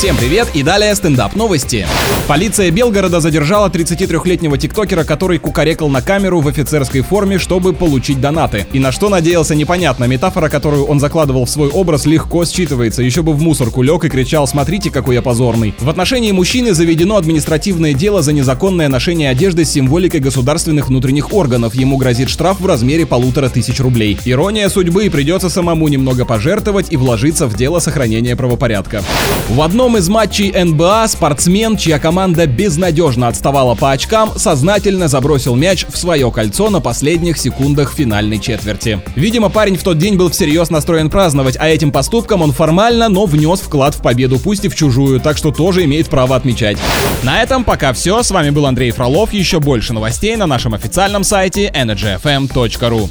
Всем привет и далее стендап новости. Полиция Белгорода задержала 33-летнего тиктокера, который кукарекал на камеру в офицерской форме, чтобы получить донаты. И на что надеялся, непонятно. Метафора, которую он закладывал в свой образ, легко считывается. Еще бы в мусорку лег и кричал «Смотрите, какой я позорный». В отношении мужчины заведено административное дело за незаконное ношение одежды с символикой государственных внутренних органов. Ему грозит штраф в размере полутора тысяч рублей. Ирония судьбы, придется самому немного пожертвовать и вложиться в дело сохранения правопорядка. В одном из матчей НБА спортсмен, чья команда безнадежно отставала по очкам, сознательно забросил мяч в свое кольцо на последних секундах финальной четверти. Видимо, парень в тот день был всерьез настроен праздновать, а этим поступком он формально, но внес вклад в победу, пусть и в чужую, так что тоже имеет право отмечать. На этом пока все. С вами был Андрей Фролов. Еще больше новостей на нашем официальном сайте energyfm.ru.